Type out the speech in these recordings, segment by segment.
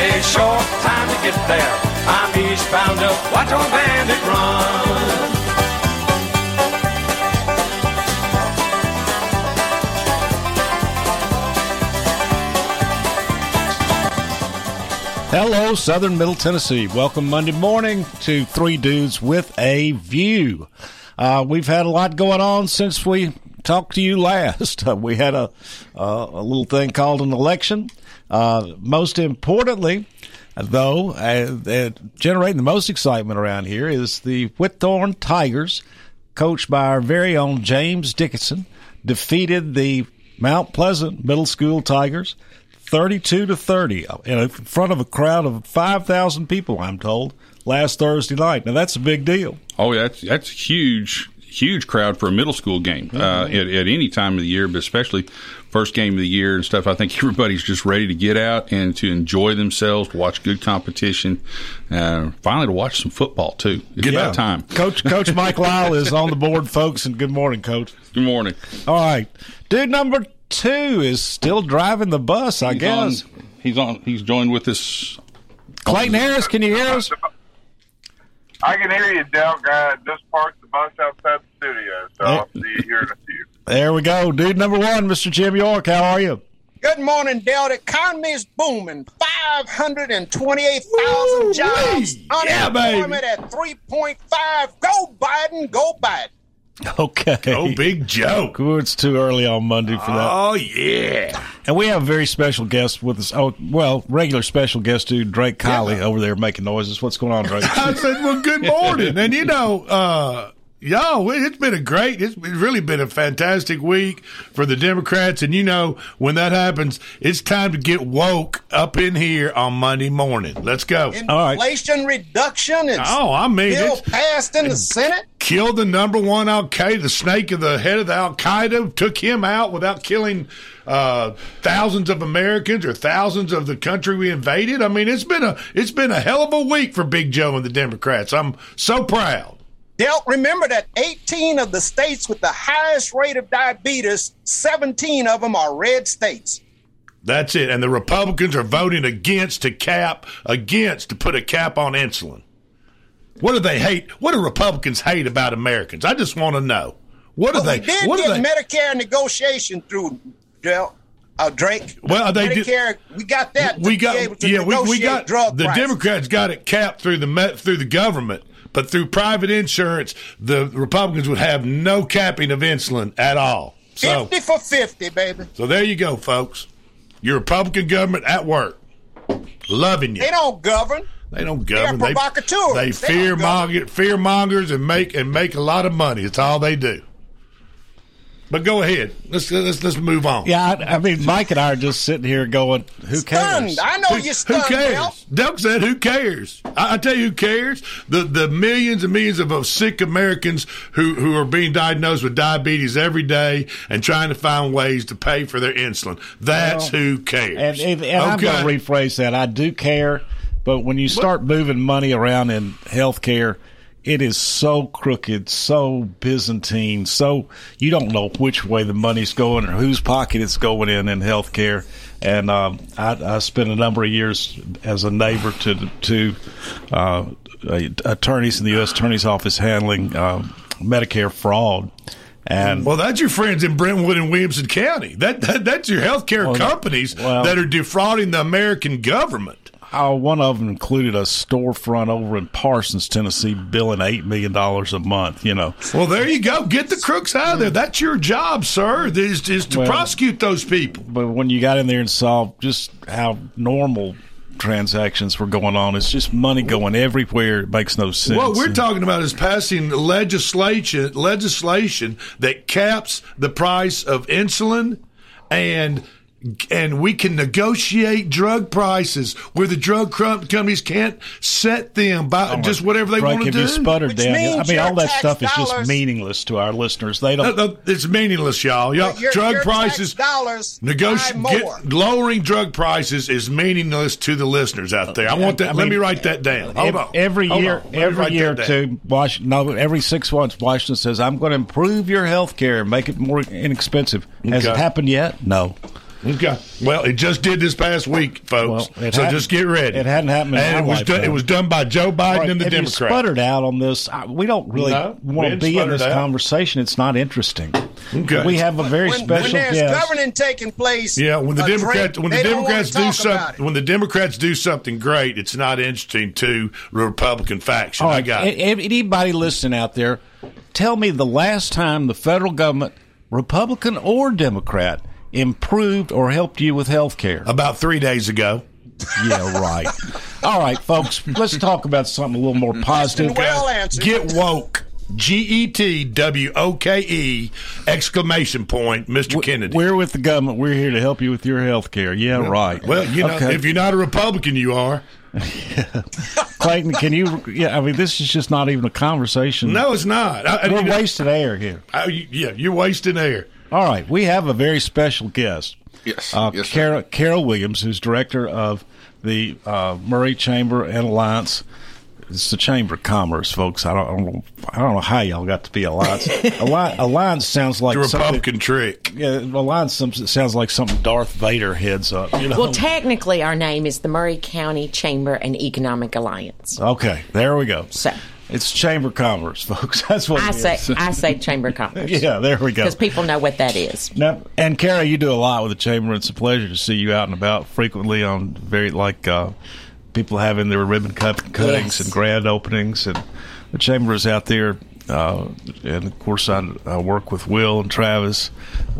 a short time to get there. I'm eastbound up, watch old bandit run. Hello, Southern Middle Tennessee. Welcome Monday morning to Three Dudes with a View. Uh, we've had a lot going on since we talked to you last. We had a, uh, a little thing called an election. Uh, most importantly, though, uh, generating the most excitement around here is the Whitthorne Tigers, coached by our very own James Dickinson, defeated the Mount Pleasant Middle School Tigers 32 to 30 in front of a crowd of 5,000 people, I'm told, last Thursday night. Now, that's a big deal. Oh, yeah, that's, that's huge huge crowd for a middle school game uh, at, at, any time of the year, but especially first game of the year and stuff. I think everybody's just ready to get out and to enjoy themselves, watch good competition, uh, finally to watch some football too. It's yeah. about time. Coach Coach Mike Lyle is on the board, folks, and good morning, Coach. Good morning. All right, dude number two is still driving the bus. I he's guess on, he's on. He's joined with us. Clayton Harris, can you hear us? I can hear you, Dell Guy, just parked the bus outside the studio, so I'll see you here in a few. There we go, dude. Number one, Mr. Jim York. How are you? Good morning, Del. The economy is booming. 528,000 jobs. Unemployment yeah, at 3.5. Go Biden, go Biden. Okay. Oh, big joke. Ooh, it's too early on Monday for that. Oh, yeah. And we have a very special guest with us. Oh, well, regular special guest dude, Drake Colley, yeah. over there making noises. What's going on, Drake? I said, well, good morning. and, you know, uh, Yo, it's been a great, it's really been a fantastic week for the Democrats. And you know, when that happens, it's time to get woke up in here on Monday morning. Let's go. Inflation reduction. It's oh, I mean, bill passed in the Senate. Killed the number one Al Qaeda, the snake of the head of the Al Qaeda, took him out without killing uh, thousands of Americans or thousands of the country we invaded. I mean, it's been a, it's been a hell of a week for Big Joe and the Democrats. I'm so proud. Del, remember that 18 of the states with the highest rate of diabetes, 17 of them are red states. That's it. And the Republicans are voting against to cap, against to put a cap on insulin. What do they hate? What do Republicans hate about Americans? I just want to know. What well, do they? We did what get they, Medicare negotiation through, Del. Uh, Drake. Well, they Medicare, did, we got that. We got yeah, we, we got the prices. Democrats got it capped through the through the government. But through private insurance, the Republicans would have no capping of insulin at all. So, 50 for 50, baby. So there you go, folks. Your Republican government at work. Loving you. They don't govern. They don't govern. They're provocateurs. They, they fear monger, fear mongers and make and make a lot of money. It's all they do. But go ahead. Let's let's let's move on. Yeah, I, I mean, Mike and I are just sitting here going, "Who stunned. cares?" I know you're stunned. Who cares? Doug said, "Who cares?" I, I, tell you, who cares? The the millions and millions of, of sick Americans who who are being diagnosed with diabetes every day and trying to find ways to pay for their insulin. That's well, who cares. And, and, and okay. I'm going to rephrase that. I do care, but when you start moving money around in healthcare – it is so crooked, so Byzantine, so you don't know which way the money's going or whose pocket it's going in in healthcare. And um, I, I spent a number of years as a neighbor to to uh, attorneys in the U.S. Attorney's Office handling uh, Medicare fraud. And well, that's your friends in Brentwood and Williamson County. That, that that's your healthcare well, companies well, that are defrauding the American government uh, one of them included a storefront over in Parsons, Tennessee, billing eight million dollars a month. You know. Well, there you go. Get the crooks out of there. That's your job, sir. Is is to well, prosecute those people. But when you got in there and saw just how normal transactions were going on. It's just money going everywhere. It makes no sense. What we're talking about is passing legislation legislation that caps the price of insulin and and we can negotiate drug prices where the drug companies can't set them by oh, just whatever they want to do. you sputtered Which down, I mean, all that tax stuff is just meaningless to our listeners. They don't. no, it's meaningless, y'all. Y'all, Your- drug your prices, dollars buy negoti- lowering drug prices is meaningless to the listeners out there. I want that. I let me write that down. Hold Ev- on. Every Hold year, on. Every year that or down. two, Wash, no, every six months, Washington says, "I'm going to improve your health care and make it more inexpensive." Has it happened yet? No. Okay. Well, it just did this past week, folks. Well, so just get ready. it hadn't happened in and it was done. lifetime. It was done by Joe Biden All right, and the if you Democrats. sputtered out on this, I, we don't really No, want to be in this out. conversation. It's not interesting. Okay. We have a very when, special when there's guest. governing taking place, Yeah, when the Democrats drink, when the don't Democrats do something when the Democrats do something great, it's not interesting to the Republican faction. All I right, got it. a- a- anybody listening out there, tell me the last time the federal government, Republican or Democrat, improved or helped you with health care. About three days ago. yeah, right. All right, folks, let's talk about something a little more positive. well answered. Get woke. G E T W O K E exclamation point, Mr. Kennedy. We're with the government. We're here to help you with your health care. Yeah, right. well, you know, Okay. if you're not a Republican, you are. Clayton, can you? Yeah, I mean, this is just not even a conversation. No, it's not. I, I we're mean, wasting air here. I- yeah, you're wasting air. All right, we have a very special guest. Yes, uh, yes. Kara, Kara Williams, who's director of the uh, Maury Chamber and Alliance. It's the Chamber of Commerce, folks. I don't, I don't, know, I don't know how y'all got to be alliance. Alliance, alliance sounds like The something- Republican trick. Yeah, alliance sounds like something Darth Vader heads up. You know? Well, technically, our name is the Maury County Chamber and Economic Alliance. okay, there we go. So It's Chamber of Commerce, folks. That's what I it say, is. I say Chamber of Commerce Yeah, there we go. because people know what that is. Now, and Kara, you do a lot with the chamber. It's a pleasure to see you out and about frequently on very like uh, people having their ribbon cut, cuttings Yes. and grand openings, and the chamber is out there. Uh, and of course, I, I work with Will and Travis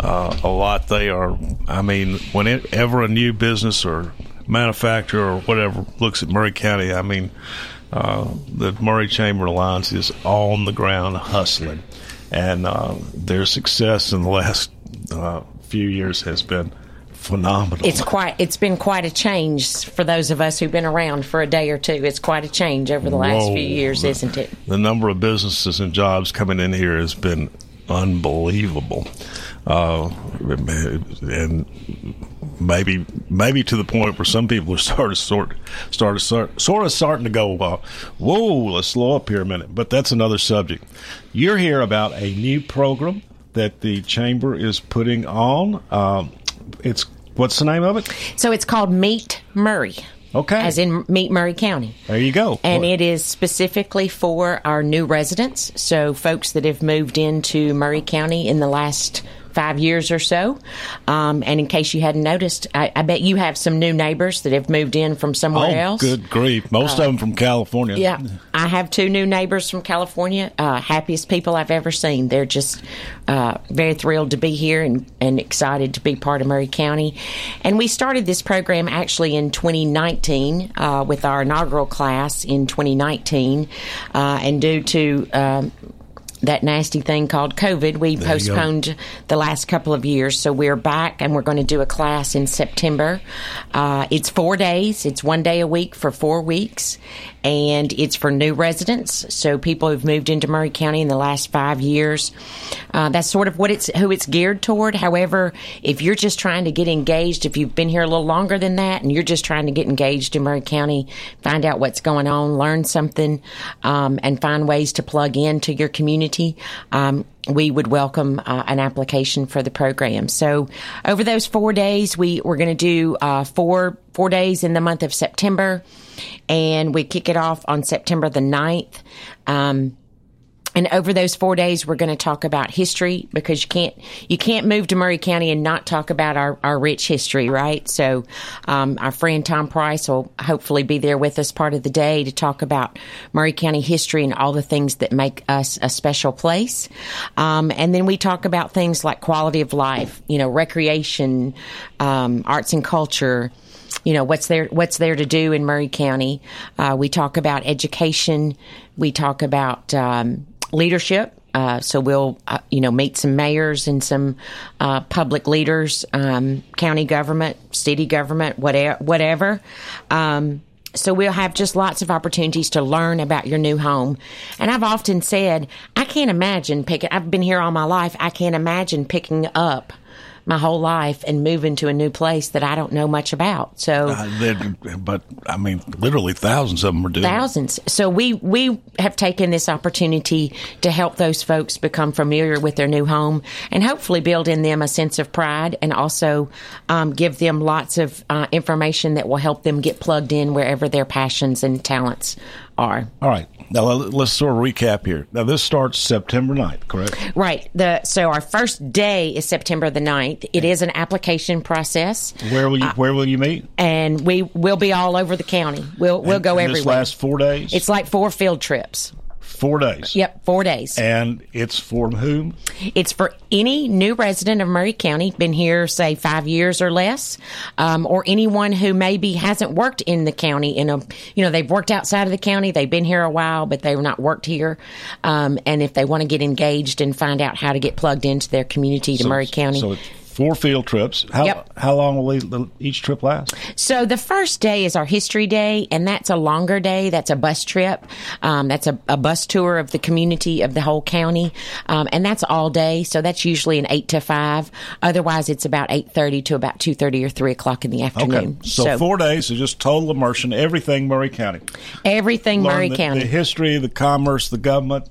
uh, a lot. They are, I mean, whenever a new business or manufacturer or whatever looks at Maury County, I mean, uh, the Maury Chamber Alliance is on the ground hustling, and uh, their success in the last uh, few years has been phenomenal. It's quite. It's been quite a change for those of us who've been around for a day or two. It's quite a change over the last Whoa. few years, isn't it? the number of businesses and jobs coming in here has been unbelievable, uh, and maybe maybe to the point where some people are sort started sort, sort of starting to go, "Whoa, let's slow up here a minute." But that's another subject. You're here about a new program that the chamber is putting on. Um, it's what's the name of it? So it's called Meet Maury. Okay. As in Meet Maury County. There you go. And it is specifically for our new residents, so folks that have moved into Maury County in the last five years or so. Um, and in case you hadn't noticed, I, I bet you have some new neighbors that have moved in from somewhere oh, else. good grief! Most of them from California. Yeah, I have two new neighbors from California. Uh, happiest people I've ever seen. They're just uh, very thrilled to be here and, and excited to be part of Maury County. And we started this program actually in 2019 uh, with our inaugural class in 2019, uh, and due to um, that nasty thing called COVID, we go. postponed the last couple of years. So we're back and we're going to do a class in September. Uh, it's four days, it's one day a week for four weeks, and it's for new residents. So people who've moved into Maury County in the last five years. Uh, that's sort of what it's who it's geared toward. However, if you're just trying to get engaged, if you've been here a little longer than that, and you're just trying to get engaged in Maury County, find out what's going on, learn something, um, and find ways to plug into your community, um, we would welcome uh, an application for the program. So, over those four days, we we're going to do uh, four four days in the month of September, and we kick it off on September the 9th. Um, and over those four days, we're going to talk about history because you can't you can't move to Maury County and not talk about our, our rich history, right? So, um, our friend Tom Price will hopefully be there with us part of the day to talk about Maury County history and all the things that make us a special place. Um, and then we talk about things like quality of life, you know, recreation, um, arts and culture you know what's there what's there to do in Maury County. Uh, we talk about education. We talk about um, leadership. Uh, so we'll, uh, you know, meet some mayors and some uh, public leaders, um, county government, city government, whatever. whatever. Um, so we'll have just lots of opportunities to learn about your new home. And I've often said, I can't imagine picking, I've been here all my life. I can't imagine picking up my whole life and moving to a new place that I don't know much about. So, Uh, but I mean, literally thousands of them are doing. it. thousands. So we we have taken this opportunity to help those folks become familiar with their new home and hopefully build in them a sense of pride and also um, give them lots of uh, information that will help them get plugged in wherever their passions and talents are. All right. Now let- let's sort of recap here. Now this starts September 9th, correct? Right. The so our first day is September the 9th. It is an application process. Where will you Uh, Where will you meet? and we will be all over the county. We'll we'll go And This everywhere. lasts four days. It's like four field trips. Four days. Yep, four days. And it's for whom? It's for any new resident of Maury County, been here, say, five years or less, um, or anyone who maybe hasn't worked in the county in a, you know, they've worked outside of the county, they've been here a while, but they've not worked here. Um, and if they want to get engaged and find out how to get plugged into their community to Maury County. So it's four field trips. How Yep. How long will each trip last? So the first day is our history day, and that's a longer day. That's a bus trip. Um, that's a, a bus tour of the community of the whole county, um, and that's all day. So that's usually an eight to five. Otherwise, it's about eight thirty to about two thirty or three o'clock in the afternoon. Okay. afternoon. So, four days is just total immersion, everything Maury County. everything Learn Maury the, County, The history, the commerce, the government,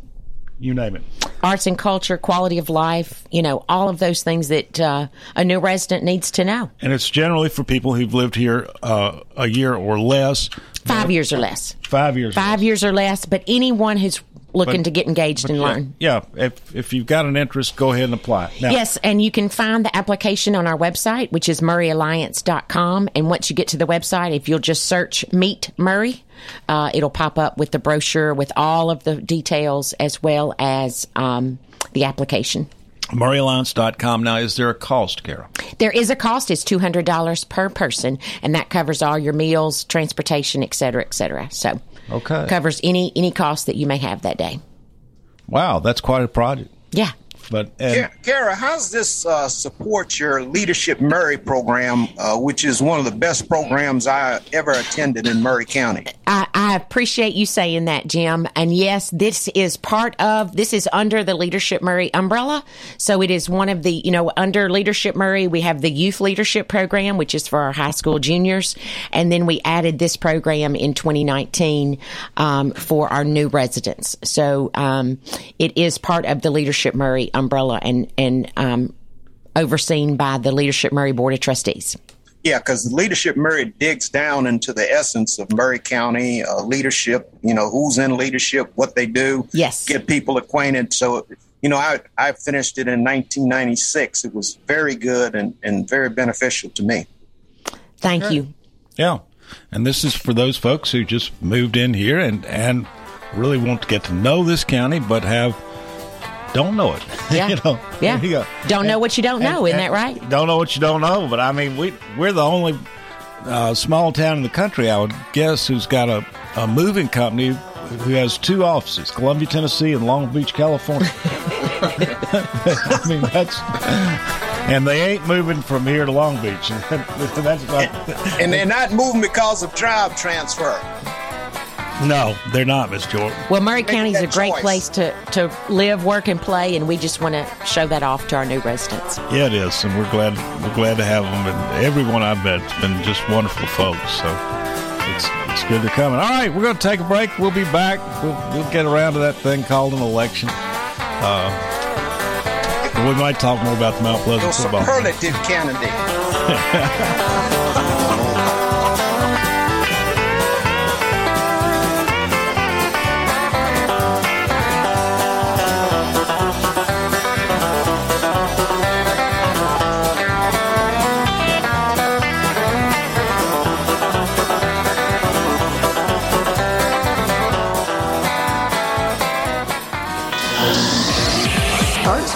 you name it. arts and culture, quality of life. You know, all of those things that uh, a new resident needs to know. And it's generally for people who've lived here uh, a year or less, Five years or less. five years. or Five years or less. But anyone who's looking But- to get engaged and yeah, learn. Yeah, if if you've got an interest, go ahead and apply. Now, Yes, and you can find the application on our website, which is mauryalliance.com. And once you get to the website, if you'll just search Meet Maury, uh, it'll pop up with the brochure with all of the details as well as um, the application. MauryAlliance.com. Now, is there a cost, Kara? There is a cost; it's two hundred dollars per person, and that covers all your meals, transportation, et cetera, et cetera. So, Okay. covers any any cost that you may have that day. Wow, that's quite a project. Yeah. But and, Kara, Kara, how's this uh, support your Leadership Maury program, uh, which is one of the best programs I ever attended in Maury County? I, I appreciate you saying that, Jim. And yes, this is part of, this is under the Leadership Maury umbrella. So it is one of the, you know, under Leadership Maury, we have the Youth Leadership Program, which is for our high school juniors. And then we added this program in 2019 um, for our new residents. So um, it is part of the Leadership Maury umbrella and, and um, overseen by the Leadership Maury Board of Trustees. Yeah, because Leadership Maury digs down into the essence of Maury County uh, leadership. You know, who's in leadership, what they do. Yes. Get people acquainted. So, you know, I I finished it in 1996. It was very good and, and very beneficial to me. Thank you. yeah, and this is for those folks who just moved in here and and really want to get to know this county, but have don't know it. Yeah. you know, Yeah. You go. Don't know what you don't know. Isn't And- that right? Don't know what you don't know, but I mean, we we're the only uh, small town in the country, I would guess, who's got a, a moving company who has two offices: Columbia, Tennessee, and Long Beach, California. I mean, that's and they ain't moving from here to Long Beach. that's like, And they're not moving because of job transfer. No, they're not, Miss Jordan. Well, Maury County is a great choice. place to, to live, work, and play, and we just want to show that off to our new residents. Yeah, it is, and we're glad we're glad to have them. And everyone I've met has been just wonderful folks. So it's it's good they're coming. All right, we're going to take a break. We'll be back. We'll, we'll get around to that thing called an election. Uh, we might talk more about the Mount Pleasant Your football. superlative candidate.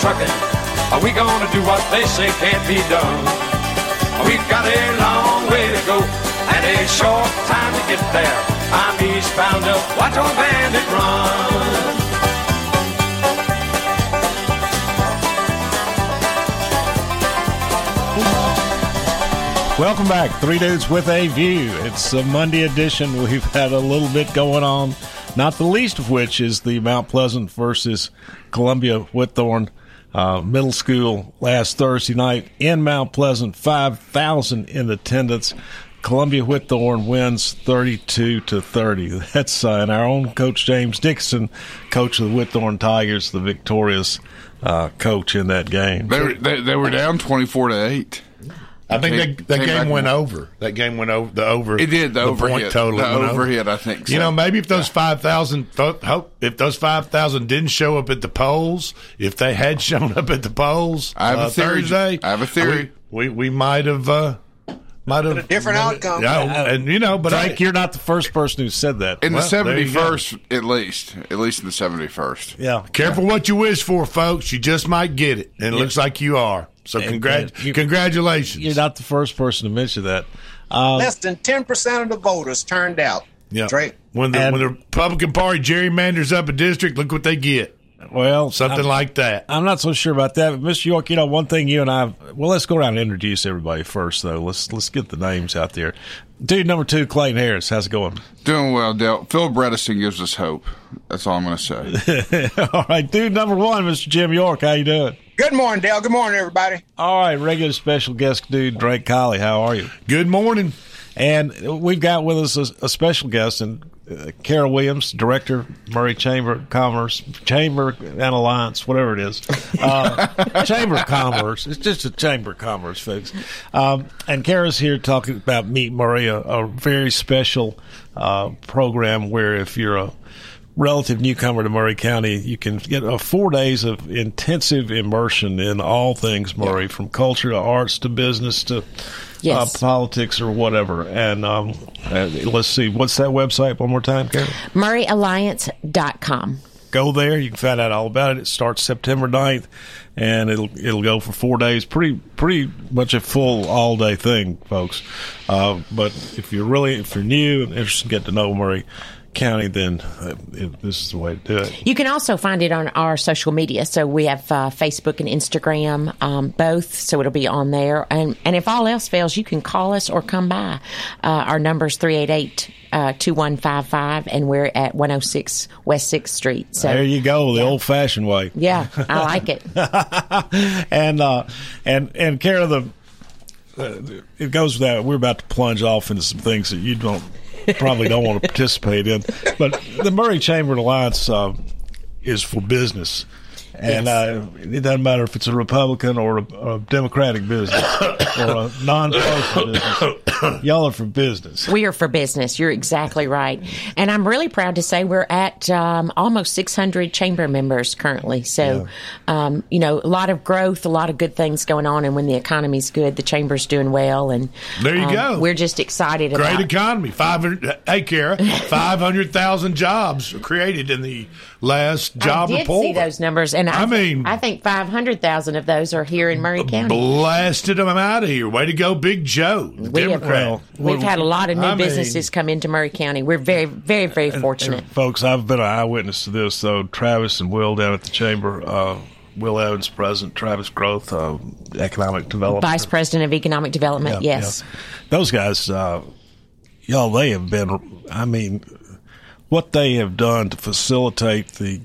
trucking. Are we gonna do what they say can't be done? We've got a long way to go and a short time to get there. I'm eastbound up, watch old bandit run. Welcome back, Three Dudes with a View. It's a Monday edition. We've had a little bit going on, not the least of which is the Mount Pleasant versus Columbia Whitthorne uh, Middle School last Thursday night in Mount Pleasant. 5,000 in attendance. Columbia Whitthorne wins 32 to 30. That's uh, and our own coach James Dixon, coach of the Whitthorne Tigers, the victorious uh, coach in that game. They were, they, they were down 24 to 8. I think Came- that, that game went over. That game went over. The over. It did, the point overhit. total. The went over. overhit, I think so. You know, maybe if those five thousand, if those five thousand didn't show up at the polls, if they had shown up at the polls, I have a uh, theory. Thursday, I have a theory. We we, we might have. Uh, might have a different outcome. Yeah, and you know, but Frank, I, you're not the first person who said that. in Well, the there you go. 71st, at least. At least in the 71st. Yeah. Careful what you wish for, folks. You just might get it, and it looks like you are. So And- congrat- and you- congratulations. You're not the first person to mention that. Um, Less than 10% of the voters turned out. Yeah. Drake. When the And- when the Republican Party gerrymanders up a district, look what they get. Well, something I'm- like that. I'm not so sure about that, but Mr. York, you know, one thing you and I, well, let's go around and introduce everybody first, though. Let's let's get the names out there. Dude number two, Clayton Harris. How's it going? Doing well, Dale. Phil Bredesen gives us hope. That's all I'm going to say. All right, dude number one, Mr. Jim York. How you doing? Good morning, Dale. Good morning, everybody. All right, regular special guest dude Drake Colley. How are you? Good morning. And we've got with us a, a special guest and uh, Kara Williams, director, Maury Chamber of Commerce, Chamber and Alliance, whatever it is, uh, Chamber of Commerce. It's just a Chamber of Commerce, folks. Um, and Kara's here talking about Meet Maury, a, a very special uh, program where if you're a relative newcomer to Maury County, you can get uh, four days of intensive immersion in all things Maury, from culture to arts to business to Yes. uh, politics or whatever. And um, uh, let's see, what's that website one more time, Karen? MauryAlliance.com. Go there. You can find out all about it. It starts September 9th, and it'll it'll go for four days. Pretty pretty much a full all day thing, folks. Uh, but if you're really if you're new and interested in getting to know Maury County, then uh, it, this is the way to do it. You can also find it on our social media. So we have uh, Facebook and Instagram, um, both. So it'll be on there. And and if all else fails, you can call us or come by. Uh, our number's 388 uh, 2155, and we're at 106 West 6th Street. So there you go, the old fashioned way. yeah, I like it. and uh, and and Kara, the uh, it goes without. We're about to plunge off into some things that you don't probably don't want to participate in. But the Maury Chamber Alliance uh, is for business. And uh, it doesn't matter if it's a Republican or a, a Democratic business or a non-partisan business. Y'all are for business. We are for business. You're exactly right. And I'm really proud to say we're at um, almost 600 chamber members currently. So, um, you know, a lot of growth, a lot of good things going on. And when the economy's good, the chamber's doing well. And There you um, go. We're just excited Great about economy. Five hundred. Hey, Kara, five hundred thousand jobs created in the last job I did report. see those numbers, and I, I mean- I think five hundred thousand of those are here in Maury County. Blasted them out of here. Way to go, Big Joe, the We have, Democrat. we've had a lot of new I mean- businesses come into Maury County. We're very, very, very fortunate. Folks, I've been an eyewitness to this. So Travis and Will down at the chamber, uh, Will Evans, President, Travis Growth, uh, Economic Development. Vice President of Economic Development, Yeah, yes. yeah. Those guys, uh, y'all, they have been, I mean, what they have done to facilitate the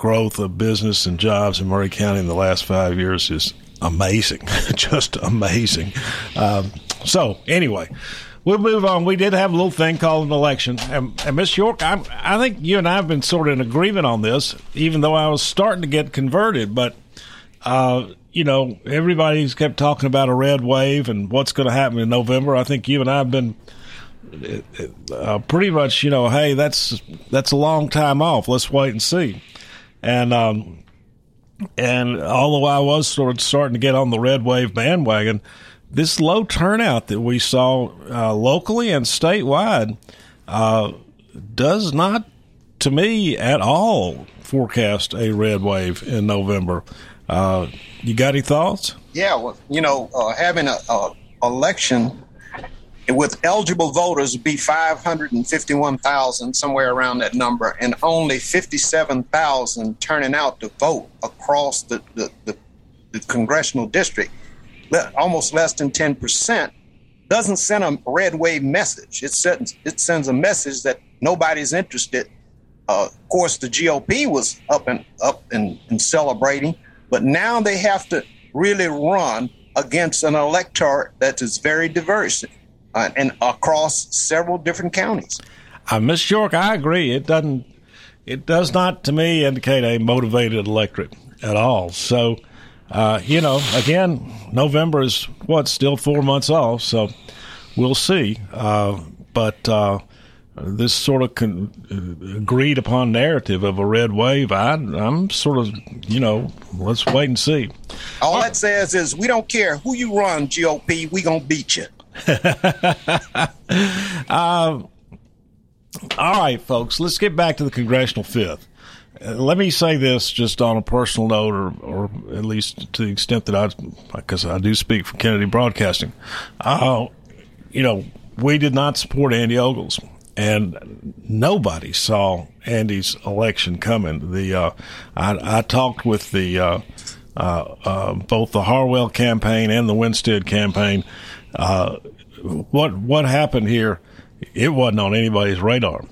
growth of business and jobs in Maury County in the last five years is amazing. Just amazing. Um, so, anyway. We'll move on. We did have a little thing called an election, and, and Miss York, I'm, I think you and I have been sort of in agreement on this, even though I was starting to get converted. But uh, you know, everybody's kept talking about a red wave and what's going to happen in November. I think you and I have been uh, pretty much, you know, hey, that's that's a long time off. Let's wait and see. And um, and although I was sort of starting to get on the red wave bandwagon, this low turnout that we saw uh, locally and statewide uh, does not, to me, at all forecast a red wave in November. Uh, you got any thoughts? Yeah, well, you know, uh, having a, a election with eligible voters would be 551,000, somewhere around that number, and only 57,000 turning out to vote across the, the, the, the congressional district, almost less than 10%, doesn't send a red wave message. It sends, it sends a message that nobody's interested. Uh, of course, the GOP was up and up and, and celebrating, but now they have to really run against an electorate that is very diverse uh, and across several different counties. Uh, Miss York, I agree. It doesn't. It does not, to me, indicate a motivated electorate at all. So, uh, you know, again, November is what still four months off. So, we'll see. Uh, but uh, this sort of con- uh, agreed upon narrative of a red wave, I, I'm sort of, you know, let's wait and see. All that says is we don't care who you run, GOP, we gonna beat you. Um, all right, folks, let's get back to the congressional fifth. uh, let me say this just on a personal note, or, or at least to the extent that I, because I do speak for Kennedy Broadcasting. Uh, you know, we did not support Andy Ogles, and nobody saw Andy's election coming. The uh, I, I, talked with the uh, uh, uh both the Harwell campaign and the Winstead campaign. Uh, what what happened here? It wasn't on anybody's radar,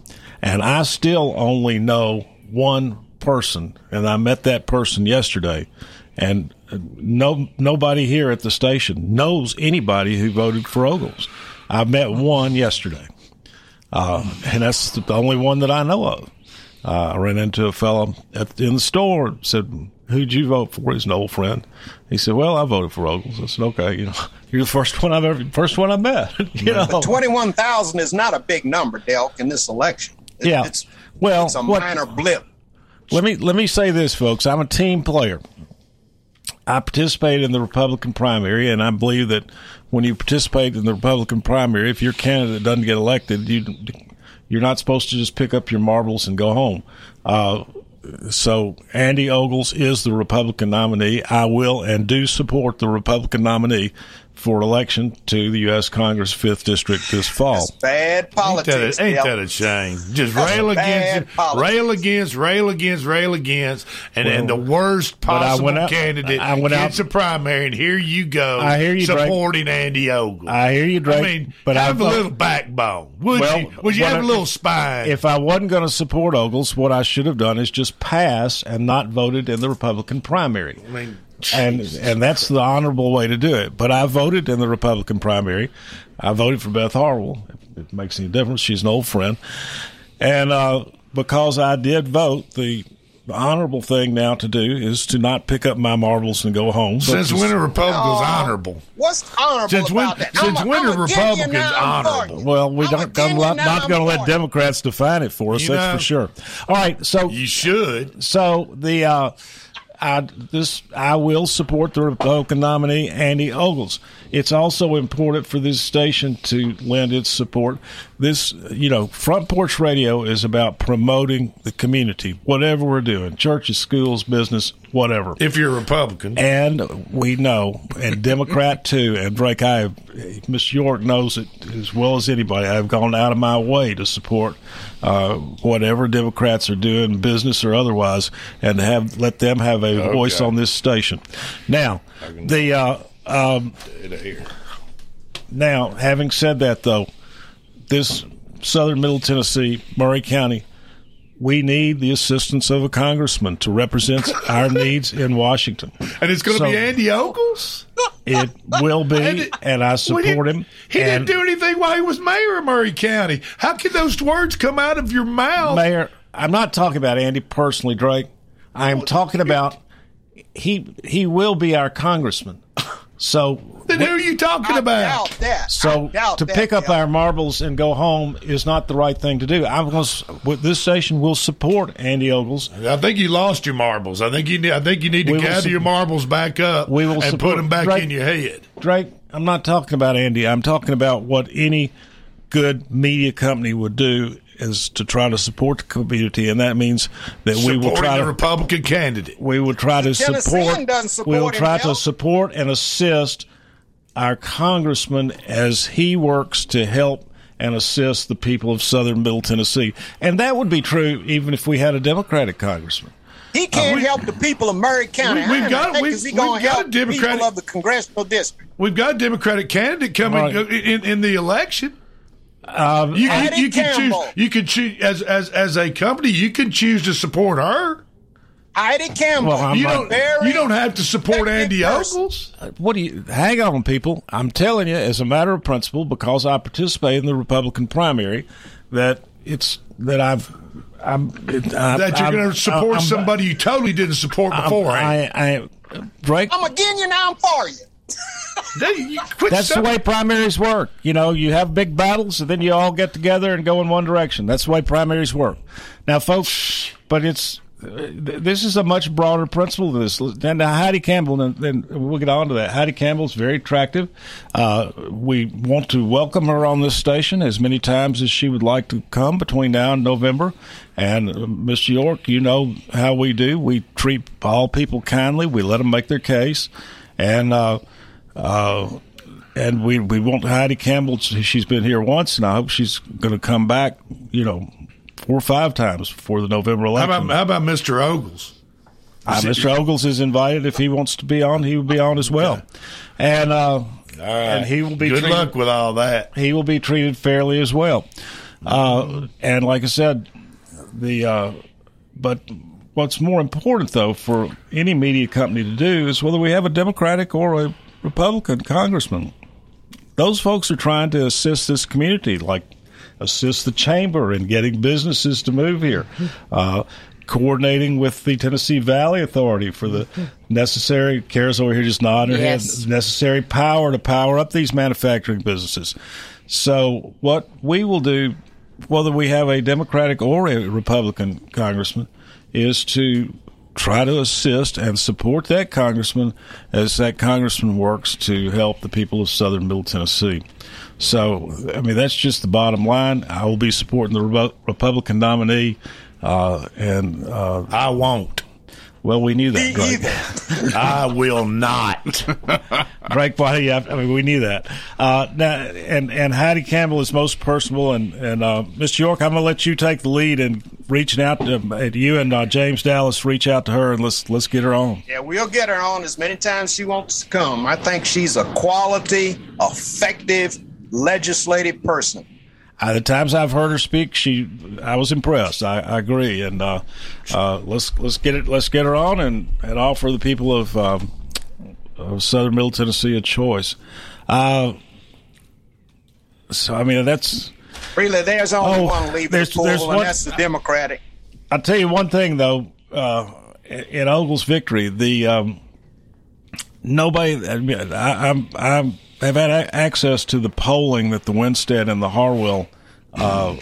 and I still only know one person, and I met that person yesterday, and no nobody here at the station knows anybody who voted for Ogles. I met one yesterday, uh, and that's the only one that I know of. Uh, I ran into a fellow at, in the store. Said, "Who'd you vote for?" He's an old friend. He said, "Well, I voted for Ogles." I said, "Okay, you know, you're the first one I've ever, first one I met." you know, twenty-one thousand is not a big number, Delk, in this election. It, yeah, it's well, it's a what, minor blip. Let me let me say this, folks. I'm a team player. I participated in the Republican primary, and I believe that when you participate in the Republican primary, if your candidate doesn't get elected, you you're not supposed to just pick up your marbles and go home. Uh, so Andy Ogles is the Republican nominee. I will and do support the Republican nominee for election to the U.S. Congress fifth district this fall. That's bad politics. Ain't that, a, ain't that a shame? Just That's rail against, rail against, rail against, rail against, and well, and the worst possible out, candidate I went gets out, a primary, and here you go. I hear you supporting Drake. Andy Ogles. I hear you, Drake. I mean, but have I've, a little backbone. Would well, you? Would you have I, a little spine? If I wasn't going to support Ogles, what I should have done is just pass and not voted in the Republican primary. I mean and and that's the honorable way to do it. But I voted in the Republican primary. I voted for Beth Harwell. If it makes any difference. She's an old friend, and uh, because I did vote, the the honorable thing now to do is to not pick up my marbles and go home. Since when are Republicans honorable? What's honorable since when, about that? Since I'm when are Republicans honorable? Well, we don't gonna let, not going to let Democrats define it for us. You that's know, for sure. All right, so you should. So the. Uh, I this I will support the uh, Republican nominee Andy Ogles. It's also important for this station to lend its support. This, you know, Front Porch Radio is about promoting the community, whatever we're doing, churches, schools, business, whatever. If you're a Republican, and we know, and Democrat too, and Drake, I, Miss York knows it as well as anybody. I've gone out of my way to support uh, whatever Democrats are doing, business or otherwise, and have let them have a okay. voice on this station. Now, the uh, um, now, having said that, though, this southern Middle Tennessee, Maury County, we need the assistance of a congressman to represent our needs in Washington. And it's going to so, be Andy Ogles? It will be, and, it, and I support him. He and, didn't do anything while he was mayor of Maury County. How can those words come out of your mouth? Mayor, I'm not talking about Andy personally, Drake. I am talking about he he will be our congressman. So then who are you talking I about? Doubt that. So doubt to that, pick up yeah. our marbles and go home is not the right thing to do. I'm going to, this station will support Andy Ogles. I think you lost your marbles. I think you need, I think you need to we gather su- your marbles back up. We will and put them back Drake, in your head. Drake, I'm not talking about Andy. I'm talking about what any good media company would do is to try to support the community, and that means that Supporting we will try the to Republican candidate. We will try to support. support. We will try to support and assist our congressman as he works to help and assist the people of southern Middle Tennessee, and that would be true even if we had a Democratic congressman. He can't uh, we, help the people of Maury County. We, have got, we, he got help a Democratic people of the congressional district. We've got a Democratic candidate coming right. in, in the election. Um, you, you, you can choose. You can choose as as as a company. You can choose to support her. Heidi Campbell. Well, you don't. You don't have to support Andy Ogles. What do you? Hang on, people. I'm telling you, as a matter of principle, because I participate in the Republican primary, that it's that I've. I'm, I, that you're going to support I'm, somebody you totally didn't support before. I, I, Drake. I'm again you now. I'm for you. That's the way primaries work. You know, you have big battles, and then you all get together and go in one direction. That's the way primaries work. Now, folks, but it's this is a much broader principle than this. And Heidi Campbell, and then we'll get on to that. Heidi Campbell is very attractive. Uh, we want to welcome her on this station as many times as she would like to come between now and November. And uh, Mr. York, you know how we do. We treat all people kindly. We let them make their case, and uh, uh, and we we want Heidi Campbell. She's been here once, and I hope she's going to come back. You know, four or five times before the November How election. about, how about Mr. Ogles? Uh, Mr. Ogles is invited. If he wants to be on, he will be on as well. And uh, and he will be Good treated, luck with all that. He will be treated fairly as well. Uh, and like I said, the uh, but what's more important though for any media company to do is whether we have a Democratic or a Republican congressman. Those folks are trying to assist this community, like assist the chamber in getting businesses to move here. Uh, coordinating with the Tennessee Valley Authority for the necessary Kara's over here just nodding her Yes. head necessary power to power up these manufacturing businesses. So what we will do, whether we have a Democratic or a Republican congressman, is to try to assist and support that congressman as that congressman works to help the people of southern middle Tennessee. So, I mean, that's just the bottom line. I will be supporting the Republican nominee, uh, and uh, I won't. Well, we knew that. Greg. I will not. Drake, why do you have? I mean, we knew that. Uh, now, and and Heidi Campbell is most personable, and and uh, Mr. York, I'm going to let you take the lead in reaching out to uh, you and uh, James Dallas. Reach out to her and let's let's get her on. Yeah, we'll get her on as many times she wants to come. I think she's a quality, effective legislative person. Uh, the times I've heard her speak, she I was impressed. I, I agree, and uh, uh, let's let's get it. Let's get her on and, and offer the people of, um, of Southern Middle Tennessee a choice. Uh, so I mean that's Really, there's only Oh, one leaving there's- the pool, there's and one- that's the Democratic. I'll tell you one thing though. Uh, in Ogle's victory, the um, nobody. I, mean, I, I'm Have had a- access to the polling that the Winstead and the Harwell uh,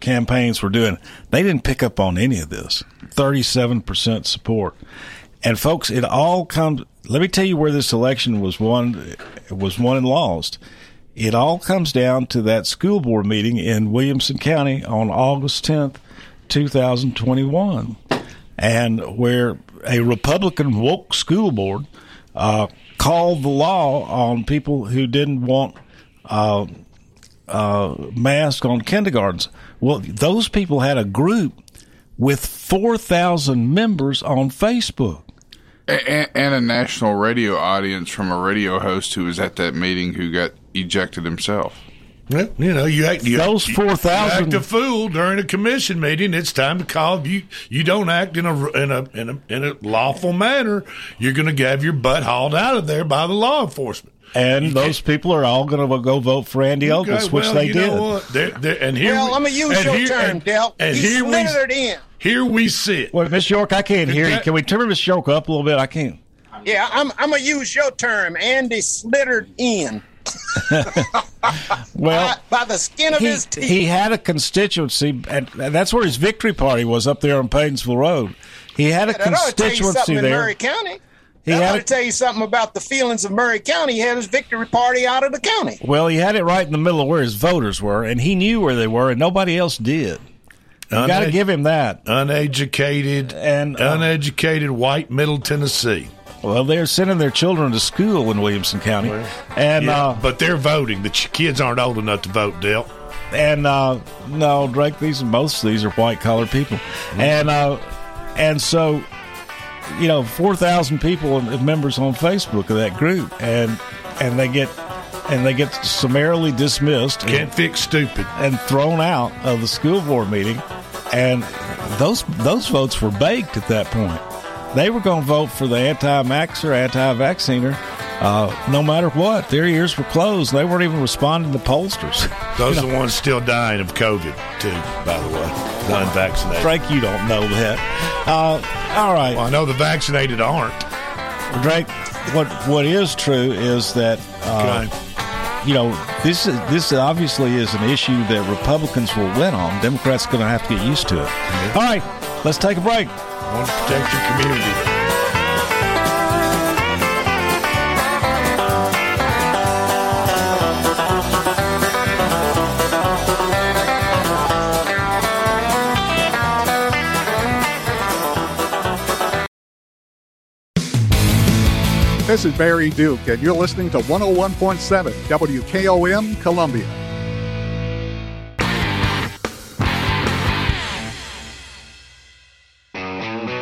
campaigns were doing. They didn't pick up on any of this. Thirty-seven percent support, and folks, it all comes. Let me tell you where this election was won. Was won and lost. It all comes down to that school board meeting in Williamson County on August 10th, 2021, and where a Republican woke school board uh, called the law on people who didn't want uh, uh, masks on kindergartens. Well, those people had a group with 4,000 members on Facebook. And, and a national radio audience from a radio host who was at that meeting who got ejected himself. Well, you know, you act you, Those 4,000 act a fool during a commission meeting. It's time to call you. You don't act in a in a in a, in a lawful manner. You're going to have your butt hauled out of there by the law enforcement. And those people are all going to go vote for Andy Ogles, Okay, which well, they you did. know what? They're- they're- and here, Well, we- I'm gonna use and your here- term, and- Del. And He here we in. here we sit. Wait, Miss York, I can't hear you. Can we turn Miss York up a little bit? I can't. Yeah, I'm, I'm gonna use your term. Andy slittered in Well, by, by the skin of he, his teeth. he had a constituency, and that's where his victory party was up there on Paynesville Road. He had a that ought to tell you constituency something in there. Maury County. He that had to tell you something about the feelings of Maury County. He had his victory party out of the county. Well, he had it right in the middle of where his voters were, and he knew where they were, and nobody else did. You got to give him that. uneducated And, uh, uneducated white middle Tennessee. Well, they're sending their children to school in Williamson County, and Yeah, uh, but they're voting. The ch- kids aren't old enough to vote, Dale. and uh, no, Drake. These most of these are white collar people, and uh, and so you know, four thousand people and members on Facebook of that group, and and they get and they get summarily dismissed, Can't fix stupid. and thrown out of the school board meeting, and those those votes were baked at that point. They were going to vote for the anti-maxer, anti-vacciner, uh, no matter what. Their ears were closed. They weren't even responding to pollsters. Those are the ones still dying of COVID, too, by the way. The unvaccinated. Drake, you don't know that. Uh, all right, Well, I know the vaccinated aren't. Drake. What what is true is that uh, you know this is, this obviously is an issue that Republicans will win on. Democrats are going to have to get used to it. All right, Let's take a break. Want to protect your community. This is Barry Duke, and you're listening to 101.7 WKOM Columbia.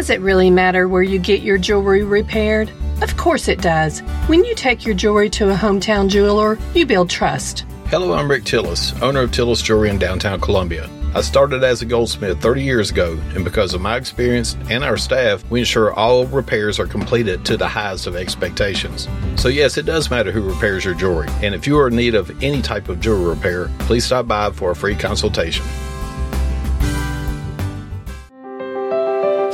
Does it really matter where you get your jewelry repaired? Of course it does. When you take your jewelry to a hometown jeweler, you build trust. Hello, I'm Rick Tillis, owner of Tillis Jewelry in downtown Columbia. I started as a goldsmith 30 years ago, and because of my experience and our staff, we ensure all repairs are completed to the highest of expectations. So, yes, it does matter who repairs your jewelry, and if you are in need of any type of jewelry repair, please stop by for a free consultation.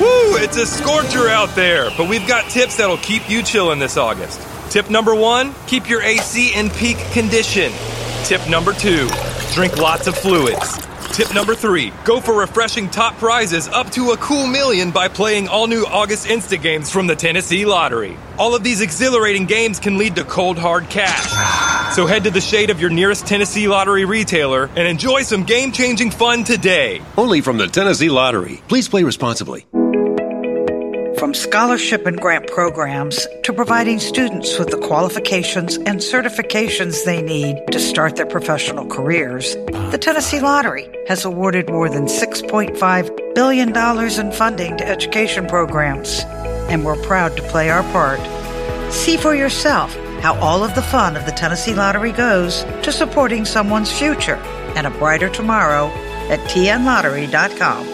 Woo! It's a scorcher out there, but we've got tips that'll keep you chilling this August. Tip number one keep your AC in peak condition. Tip number two drink lots of fluids. Tip number three go for refreshing top prizes up to a cool million by playing all new August Insta games from the Tennessee Lottery. All of these exhilarating games can lead to cold hard cash. So head to the shade of your nearest Tennessee Lottery retailer and enjoy some game changing fun today. Only from the Tennessee Lottery. Please play responsibly. From scholarship and grant programs to providing students with the qualifications and certifications they need to start their professional careers, the Tennessee Lottery has awarded more than $6.5 billion in funding to education programs, and we're proud to play our part. See for yourself how all of the fun of the Tennessee Lottery goes to supporting someone's future and a brighter tomorrow at tnlottery.com.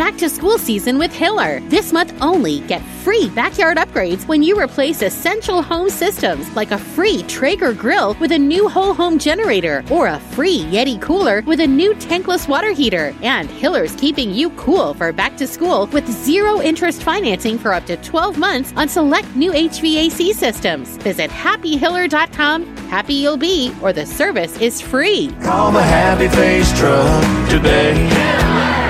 back to school season with Hiller. This month only, get free backyard upgrades when you replace essential home systems like a free Traeger grill with a new whole home generator or a free Yeti cooler with a new tankless water heater. And Hiller's keeping you cool for back to school with zero interest financing for up to 12 months on select new HVAC systems. Visit happyhiller.com. Happy you'll be, or the service is free. Call the Happy Face Truck today.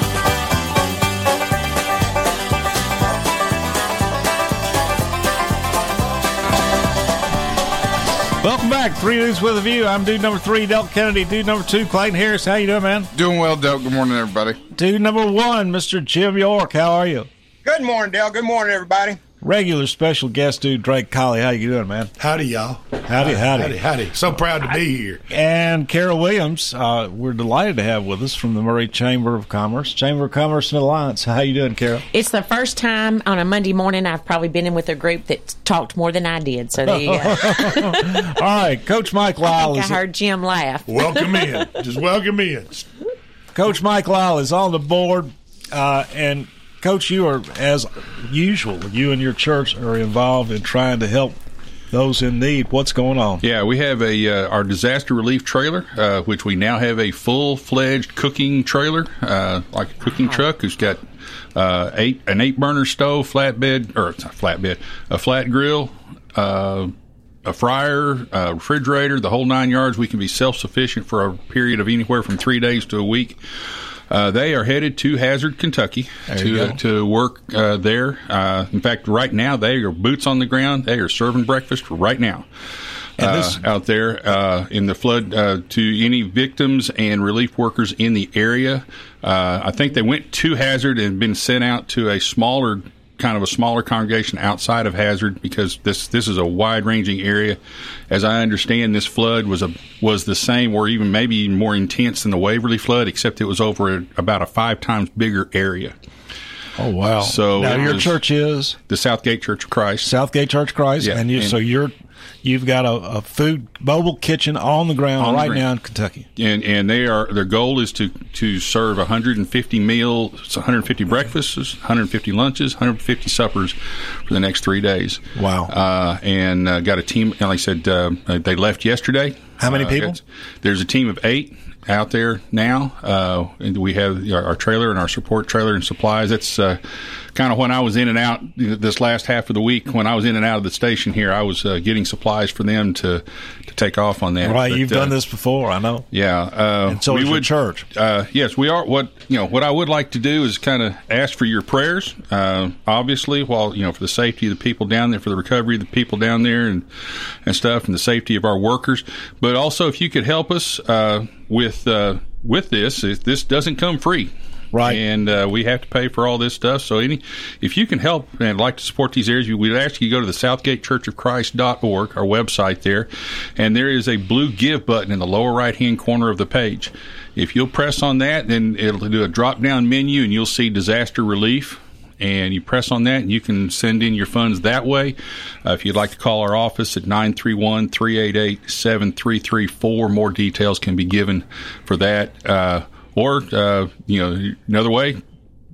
Welcome back, Three Dudes with a View. I'm dude number three, Del Kennedy. Dude number two, Clayton Harris. How you doing, man? Doing well, Del. Good morning, everybody. Dude number one, Mr. Jim York. How are you? Good morning, Dale. Good morning, everybody. Regular special guest dude, Drake Colley. How you doing, man? Howdy, y'all. Howdy, howdy. Howdy, howdy. So proud to be here. And Kara Williams, uh, we're delighted to have with us from the Maury Chamber of Commerce, Chamber of Commerce and Alliance. How you doing, Kara? It's the first time on a Monday morning I've probably been in with a group that talked more than I did. So there you go. All right, Coach Mike Lyle. I, think I heard Jim laugh. Welcome in. Just welcome in. Coach Mike Lyle is on the board, uh, and Coach, you are as usual. You and your church are involved in trying to help those in need. What's going on? Yeah, we have a uh, our disaster relief trailer, uh, which we now have a full fledged cooking trailer, uh, like a cooking truck, who's got uh, eight an eight burner stove, flatbed or it's not flatbed, a flat grill. Uh, a fryer, a refrigerator, the whole nine yards. We can be self sufficient for a period of anywhere from three days to a week. Uh, they are headed to Hazard, Kentucky, to to work uh, there. Uh, in fact, right now they are boots on the ground. They are serving breakfast right now. Uh, this- out there uh, in the flood uh, to any victims and relief workers in the area. Uh, I think they went to Hazard and been sent out to a smaller kind of a smaller congregation outside of Hazard because this this is a wide ranging area. As I understand, this flood was a was the same or even maybe even more intense than the Waverly flood, except it was over a, about a five times bigger area. Oh wow! So now your church is the Southgate Church of Christ. Southgate Church of Christ, Yeah, and you and- so you're you've got a, a food mobile kitchen on the ground On the right ground. now in Kentucky. and and they are their goal is to to serve 150 meals, 150 breakfasts, 150 lunches, 150 suppers for the next three days. Wow! Uh, and uh, got a team. Like I said, uh, they left yesterday. How many Uh, people? There's a team of eight out there now. Uh, and we have our, our trailer and our support trailer and supplies. That's uh, kind of when I was in and out this last half of the week. When I was in and out of the station here, I was uh, getting supplies for them to to take off on that. right, But, you've uh, done this before. I know. yeah, uh, And so we would church. Uh, yes, we are. What you know, what I would like to do is kind of ask for your prayers. Uh, obviously, while you know, for the safety of the people down there, for the recovery of the people down there, and and stuff, and the safety of our workers. But also, if you could help us uh, with uh, with this, this doesn't come free. Right, and uh, we have to pay for all this stuff. So, any if you can help and like to support these areas, we'd ask you to go to the SouthgateChurchofChrist.org, our website there, and there is a blue Give button in the lower right hand corner of the page. If you'll press on that, then it'll do a drop down menu, and you'll see disaster relief. And you press on that, and you can send in your funds that way. Uh, if you'd like to call our office at 931 388 7334, more details can be given for that. Uh, or, uh, you know, another way,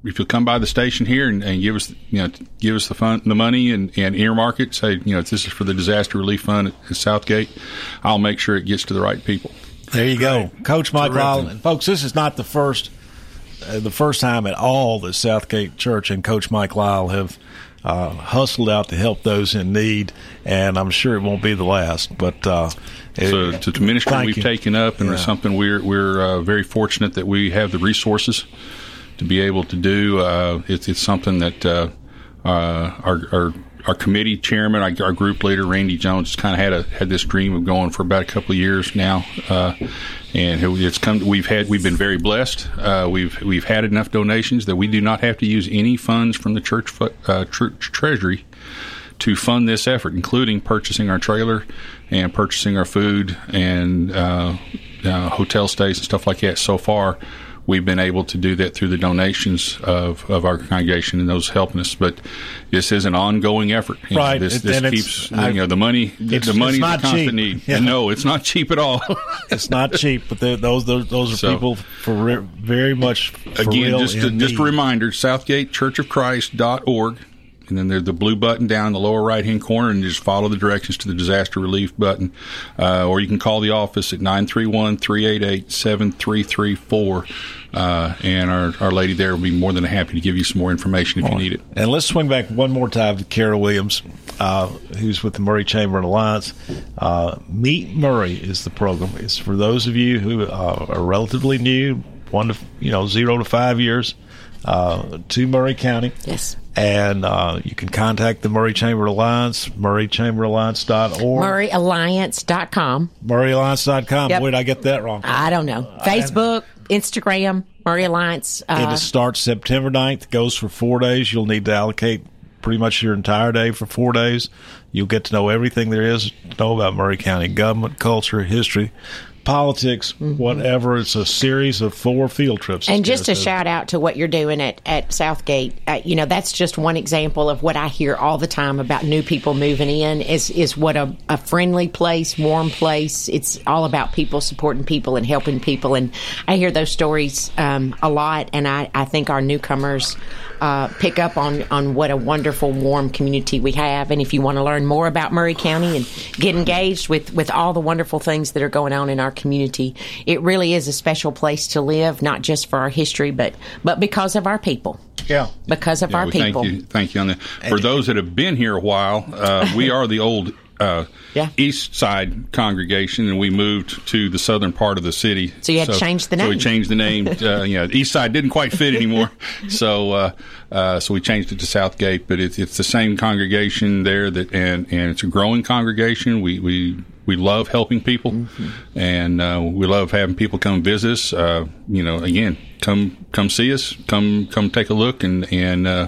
if you'll come by the station here and, and give us, you know, give us the fund, the money and, and earmark it, say, you know, this is for the disaster relief fund at Southgate, I'll make sure it gets to the right people. There you go, Coach Mike Terrific. Lyle. And folks, this is not the first the first time at all that Southgate Church and Coach Mike Lyle have uh, hustled out to help those in need, and I'm sure it won't be the last. But uh, So it- to, to ministry we've you. taken up, and Yeah. it's something we're we're uh, very fortunate that we have the resources to be able to do. Uh, it's it's something that uh, uh, our, our our committee chairman, our, our group leader Randy Jones, has kind of had a had this dream of going for about a couple of years now, uh, and it's come. We've had we've been very blessed. Uh, we've we've had enough donations that we do not have to use any funds from the church uh, church treasury to fund this effort, including purchasing our trailer and purchasing our food and uh, uh, hotel stays and stuff like that. So far, we've been able to do that through the donations of, of our congregation and those helping us. But this is an ongoing effort. Right, This, this keeps you know the money. it's- the money's it's not constant cheap. need. Yeah. And no, it's not cheap at all. it's not cheap, but the- those those those are So- people for re- very much for Again, just a, just a reminder: SouthgateChurchofChrist.org, and then there's the blue button down in the lower right hand corner, and just follow the directions to the disaster relief button, uh, or you can call the office at 931-388-7334, uh, and our our lady there will be more than happy to give you some more information if you need it. And let's swing back one more time to Kara Williams, uh, who's with the Maury Chamber and Alliance. Uh, Meet Maury is the program. It's for those of you who uh, are relatively new, one to you know zero to five years, uh, to Maury County. Yes. And uh, you can contact the Maury Chamber Alliance, maurychamberalliance.org, MauryAlliance.com. mauryalliance.com. Yep. Did I get that wrong. I don't know. Facebook, Instagram, Maury Alliance. Uh, it starts September 9th, goes for four days. You'll need to allocate pretty much your entire day for four days. You'll get to know everything there is to know about Maury County government, culture, history, politics, whatever. It's a series of four field trips. And just a shout out to what you're doing at, at Southgate. Uh, you know, that's just one example of what I hear all the time about new people moving in is, is what a, a friendly place, warm place. It's all about people supporting people and helping people. And I hear those stories um, a lot. And I, I think our newcomers uh, pick up on, on what a wonderful, warm community we have. And if you want to learn more about Maury County and get engaged with, with all the wonderful things that are going on in our community, it really is a special place to live, not just for our history, but, but because of our people. Yeah. Because of Yeah, our we people. Thank you, thank you on that. For those that have been here a while, uh, we are the old uh, East Side congregation, and we moved to the southern part of the city. So you had to change the name. So we changed the name. uh, yeah, East Side didn't quite fit anymore, so uh, uh, so we changed it to Southgate. But it's it's the same congregation there that, and and it's a growing congregation. We we. We love helping people, Mm-hmm. and uh, we love having people come visit us. Uh, you know, again, come come see us, come come take a look, and and uh,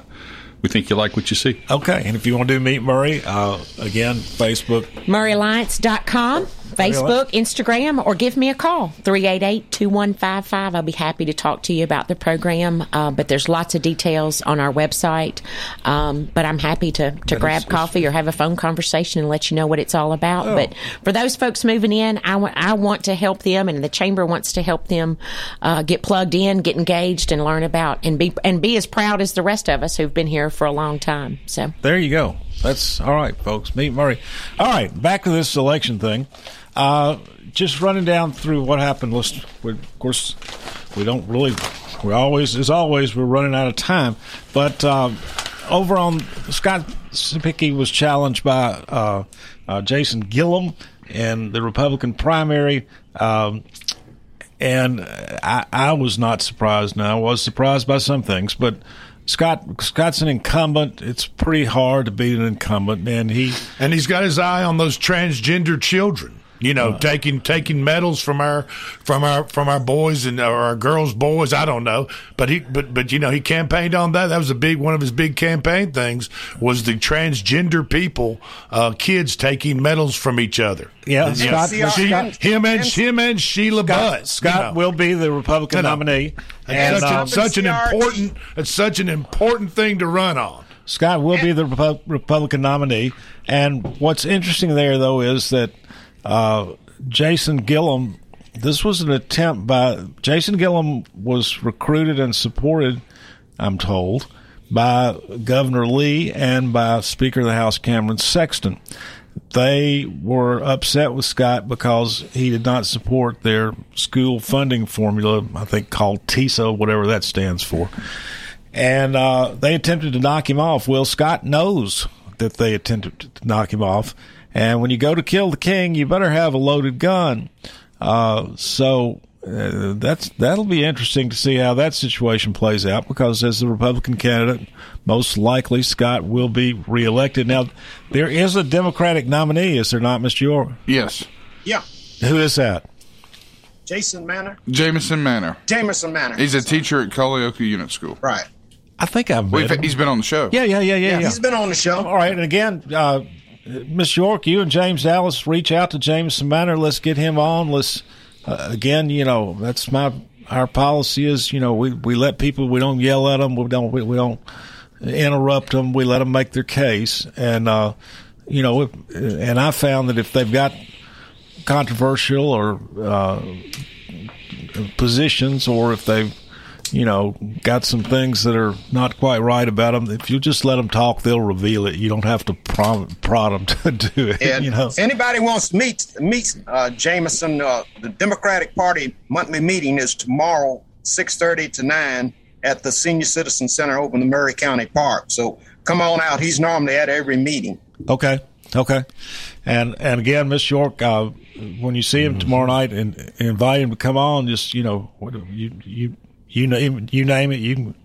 we think you like what you see. Okay, and if you want to do Meet Maury, uh, again, Facebook. MauryAlliance.com, Facebook, Instagram, or give me a call, 388-2155. I'll be happy to talk to you about the program. Uh, but there's lots of details on our website. Um, but I'm happy to, to grab coffee or have a phone conversation and let you know what it's all about. Oh. But for those folks moving in, I wa- I want to help them and the chamber wants to help them uh, get plugged in, get engaged, and learn about and be and be as proud as the rest of us who've been here for a long time. So There you go. That's all right, folks. Meet Maury. All right, back to this election thing. Uh, just running down through what happened. Let's, we, of course, we don't really. We always, as always, we're running out of time. But uh, over on Scott Cepicky was challenged by uh, uh, Jason Gillum in the Republican primary. Um, and I, I was not surprised. Now I was surprised by some things, but Scott Scott's an incumbent. It's pretty hard to beat an incumbent, and he and he's got his eye on those transgender children. You know, taking taking medals from our from our from our boys and or our girls' boys. I don't know, but he but but you know he campaigned on that. That was a big one of his big campaign things was the transgender people, uh, kids taking medals from each other. Yeah, Scott- she- Scott- him and him and Sheila Scott, Buzz. Scott you know. will be the Republican nominee, And and such, a, such an important it's such an important thing to run on. Scott will be the Repu- Republican nominee. And what's interesting there, though, is that uh, Jason Gillum. This was an attempt by Jason Gillum was recruited and supported. I'm told by Governor Lee and by Speaker of the House Cameron Sexton. They were upset with Scott because he did not support their school funding formula, I think called TISA, whatever that stands for. And uh, they attempted to knock him off. Well, Scott knows that they attempted to knock him off. And when you go to kill the king, you better have a loaded gun. Uh, so uh, that's that'll be interesting to see how that situation plays out because as the Republican candidate, most likely Scott will be reelected. Now, there is a Democratic nominee, is there not, Mr. York? Yes. Yeah, Who is that? Jason Manor, Jameson Manor. Jameson Manor. He's a teacher at Culleoka Unit School. Right. I think I've We've, met him. he's been on the show. Yeah, yeah, yeah, yeah, yeah. He's been on the show. All right, and again, uh, Miss York, you and James Dallas reach out to James Manor. Let's get him on. Let's uh, again, you know, that's my our policy is, you know, we we let people, we don't yell at them, we don't we, we don't interrupt them, we let them make their case, and uh, you know, if, and I found that if they've got controversial or uh, positions, or if they've you know, got some things that are not quite right about them. If you just let them talk, they'll reveal it. You don't have to prod, prod them to do it. And you know, anybody wants to meet meet uh, Jameson, uh, the Democratic Party monthly meeting is tomorrow, six thirty to nine, at the Senior Citizen Center over in the Maury County Park. So come on out. He's normally at every meeting. okay, okay, and and again, Miss York, uh, when you see him tomorrow night, and, invite him to come on. Just you know, what, you you you name you name it, you can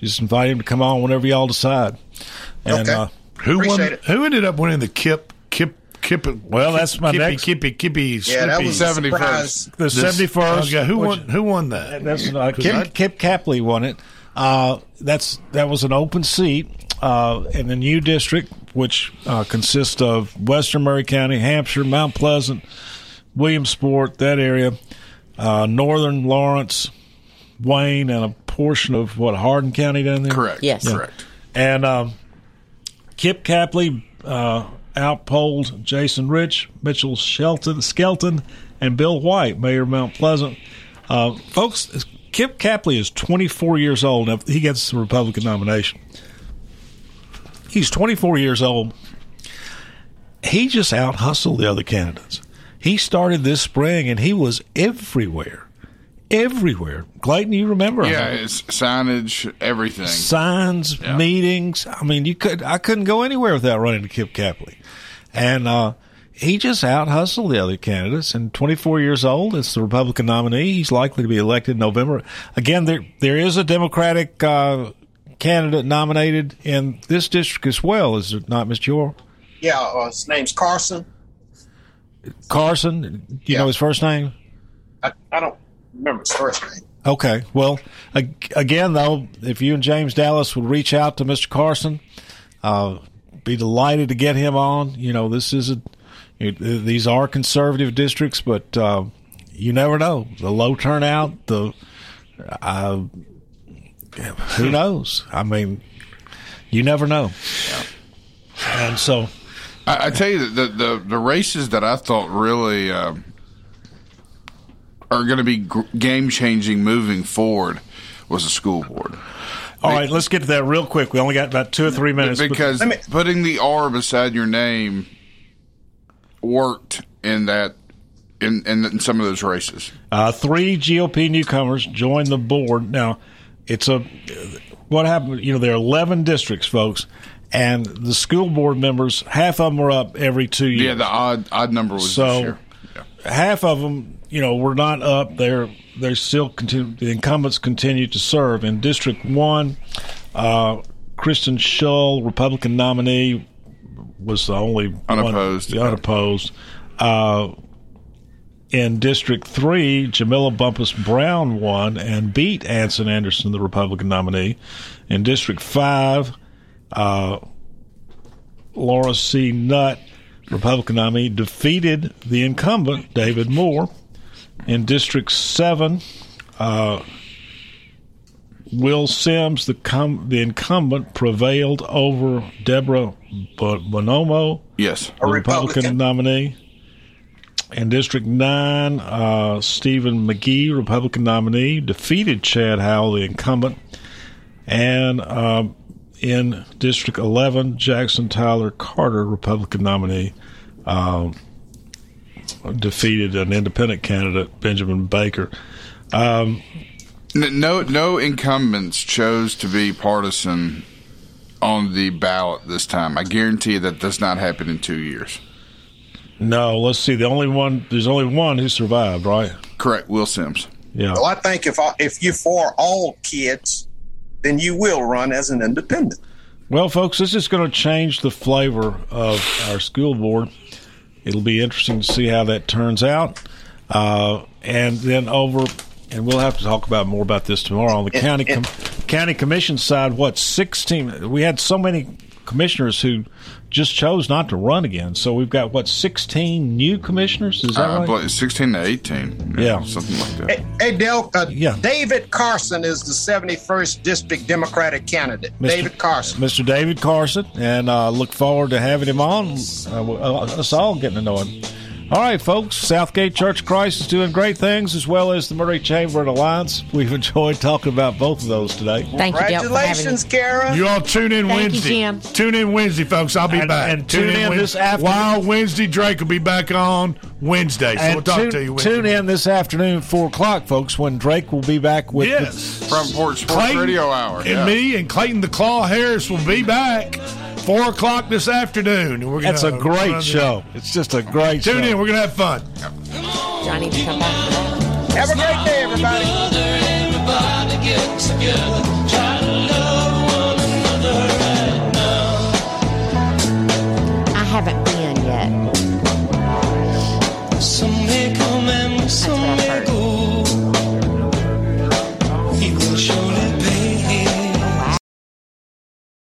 just invite him to come on whenever y'all decide. And uh, Who won? Who ended up winning the Kip Kip Kip? Well, that's my Kippy, next- Kippy Kippy. Yeah, that was a surprise. the seventy first. Okay, who won? Who won that? That's uh, 'Cause Kip, I- Kip Capley won it. Uh, that's that was an open seat uh, in the new district, which uh, consists of Western Maury County, Hampshire, Mount Pleasant, Williamsport, that area, uh, northern Lawrence, Wayne, and a portion of what Hardin County down there. Correct. Yes. Correct. And um, Kip Capley uh, outpolled Jason Rich, Mitchell Shelton, Skelton, and Bill White, Mayor of Mount Pleasant. Uh, folks, Kip Capley is 24 years old. Now, he gets the Republican nomination. He's 24 years old. He just out hustled the other candidates. He started this spring and he was everywhere. Everywhere. Clayton, you remember? Yeah, it's signage, everything. signs, meetings. I mean, you could I couldn't go anywhere without running to Kip Capley, and uh, he just out hustled the other candidates. And 24 years old, it's the Republican nominee. He's likely to be elected in November. Again, there there is a Democratic uh, candidate nominated in this district as well. Is it not, Mr. York? Yeah, uh, his name's Carson. Carson? Do you know his first name? I, I don't remember his first name. Okay. Well, again, though, if you and James Dallas would reach out to Mr. Carson, uh, be delighted to get him on. You know, this is a, it, these are conservative districts, but uh, you never know. The low turnout, the uh, who knows? I mean, you never know. And so, I, I tell you the, the the races that I thought really uh, are going to be gr- game changing moving forward was the school board. all right, let's get to that real quick. We only got about two or three minutes. but- because putting the R beside your name worked in that in, in in some of those races. Uh, three GOP newcomers joined the board. Now, it's a what happened. You know, there are eleven districts, folks, and the school board members, half of them were up every two years. Yeah, the odd odd number was so this year. Half of them, you know, were not up. They're they still continue. The incumbents continue to serve in District One. Uh, Kristen Shull, Republican nominee, was the only one- Unopposed. the unopposed. Uh, in District 3, Jamila Bumpus Brown won and beat Anson Anderson, the Republican nominee. In District 5, uh, Laura C. Nutt, Republican nominee, defeated the incumbent, David Moore. In District 7, uh, Will Sims, the, com- the incumbent, prevailed over Deborah Bo- Bonomo, Yes, the Republican nominee. In District 9, uh, Stephen McGee, Republican nominee, defeated Chad Howell, the incumbent. And uh, in District 11, Jackson Tyler Carter, Republican nominee, uh, defeated an independent candidate, Benjamin Baker. Um, No, no incumbents chose to be partisan on the ballot this time. I guarantee you that does not happen in two years. no, let's see. The only one, there's only one who survived, right? Correct, Will Sims. Yeah. Well, I think if I, if you're for all kids, then you will run as an independent. Well, folks, this is going to change the flavor of our school board. It'll be interesting to see how that turns out. Uh, and then over, and we'll have to talk about more about this tomorrow on the county com- county commission side. What sixteen? We had so many commissioners who just chose not to run again. So we've got what sixteen new commissioners? Is that Uh, right? 16 to 18. Yeah. Something like that. Hey, hey Del, uh, David Carson is the 71st District Democratic candidate. Mr. David Carson. Mr. David Carson, and uh, look forward to having him on. Uh, uh, us all getting to know him. All right, folks. Southgate Church of Christ is doing great things, as well as the Maury Chamber and Alliance. We've enjoyed talking about both of those today. Thank you, Del, for having Congratulations, Kara. You all tune in Thank you, Wednesday. Jim. Tune in Wednesday, folks. I'll be And- back. and tune in Wed- this afternoon. Wild Wednesday. Drake will be back on Wednesday. So and we'll talk tune, to you Wednesday. tune in this afternoon, four o'clock, folks, when Drake will be back with Yes. Front Porch Sports Radio Hour. And yeah. me and Clayton the Claw Harris will be back four o'clock this afternoon. And we're the. That's a gonna great run- show. It's just a great Tune show. in. We're gonna have fun. Johnny come back. Have a great day, everybody.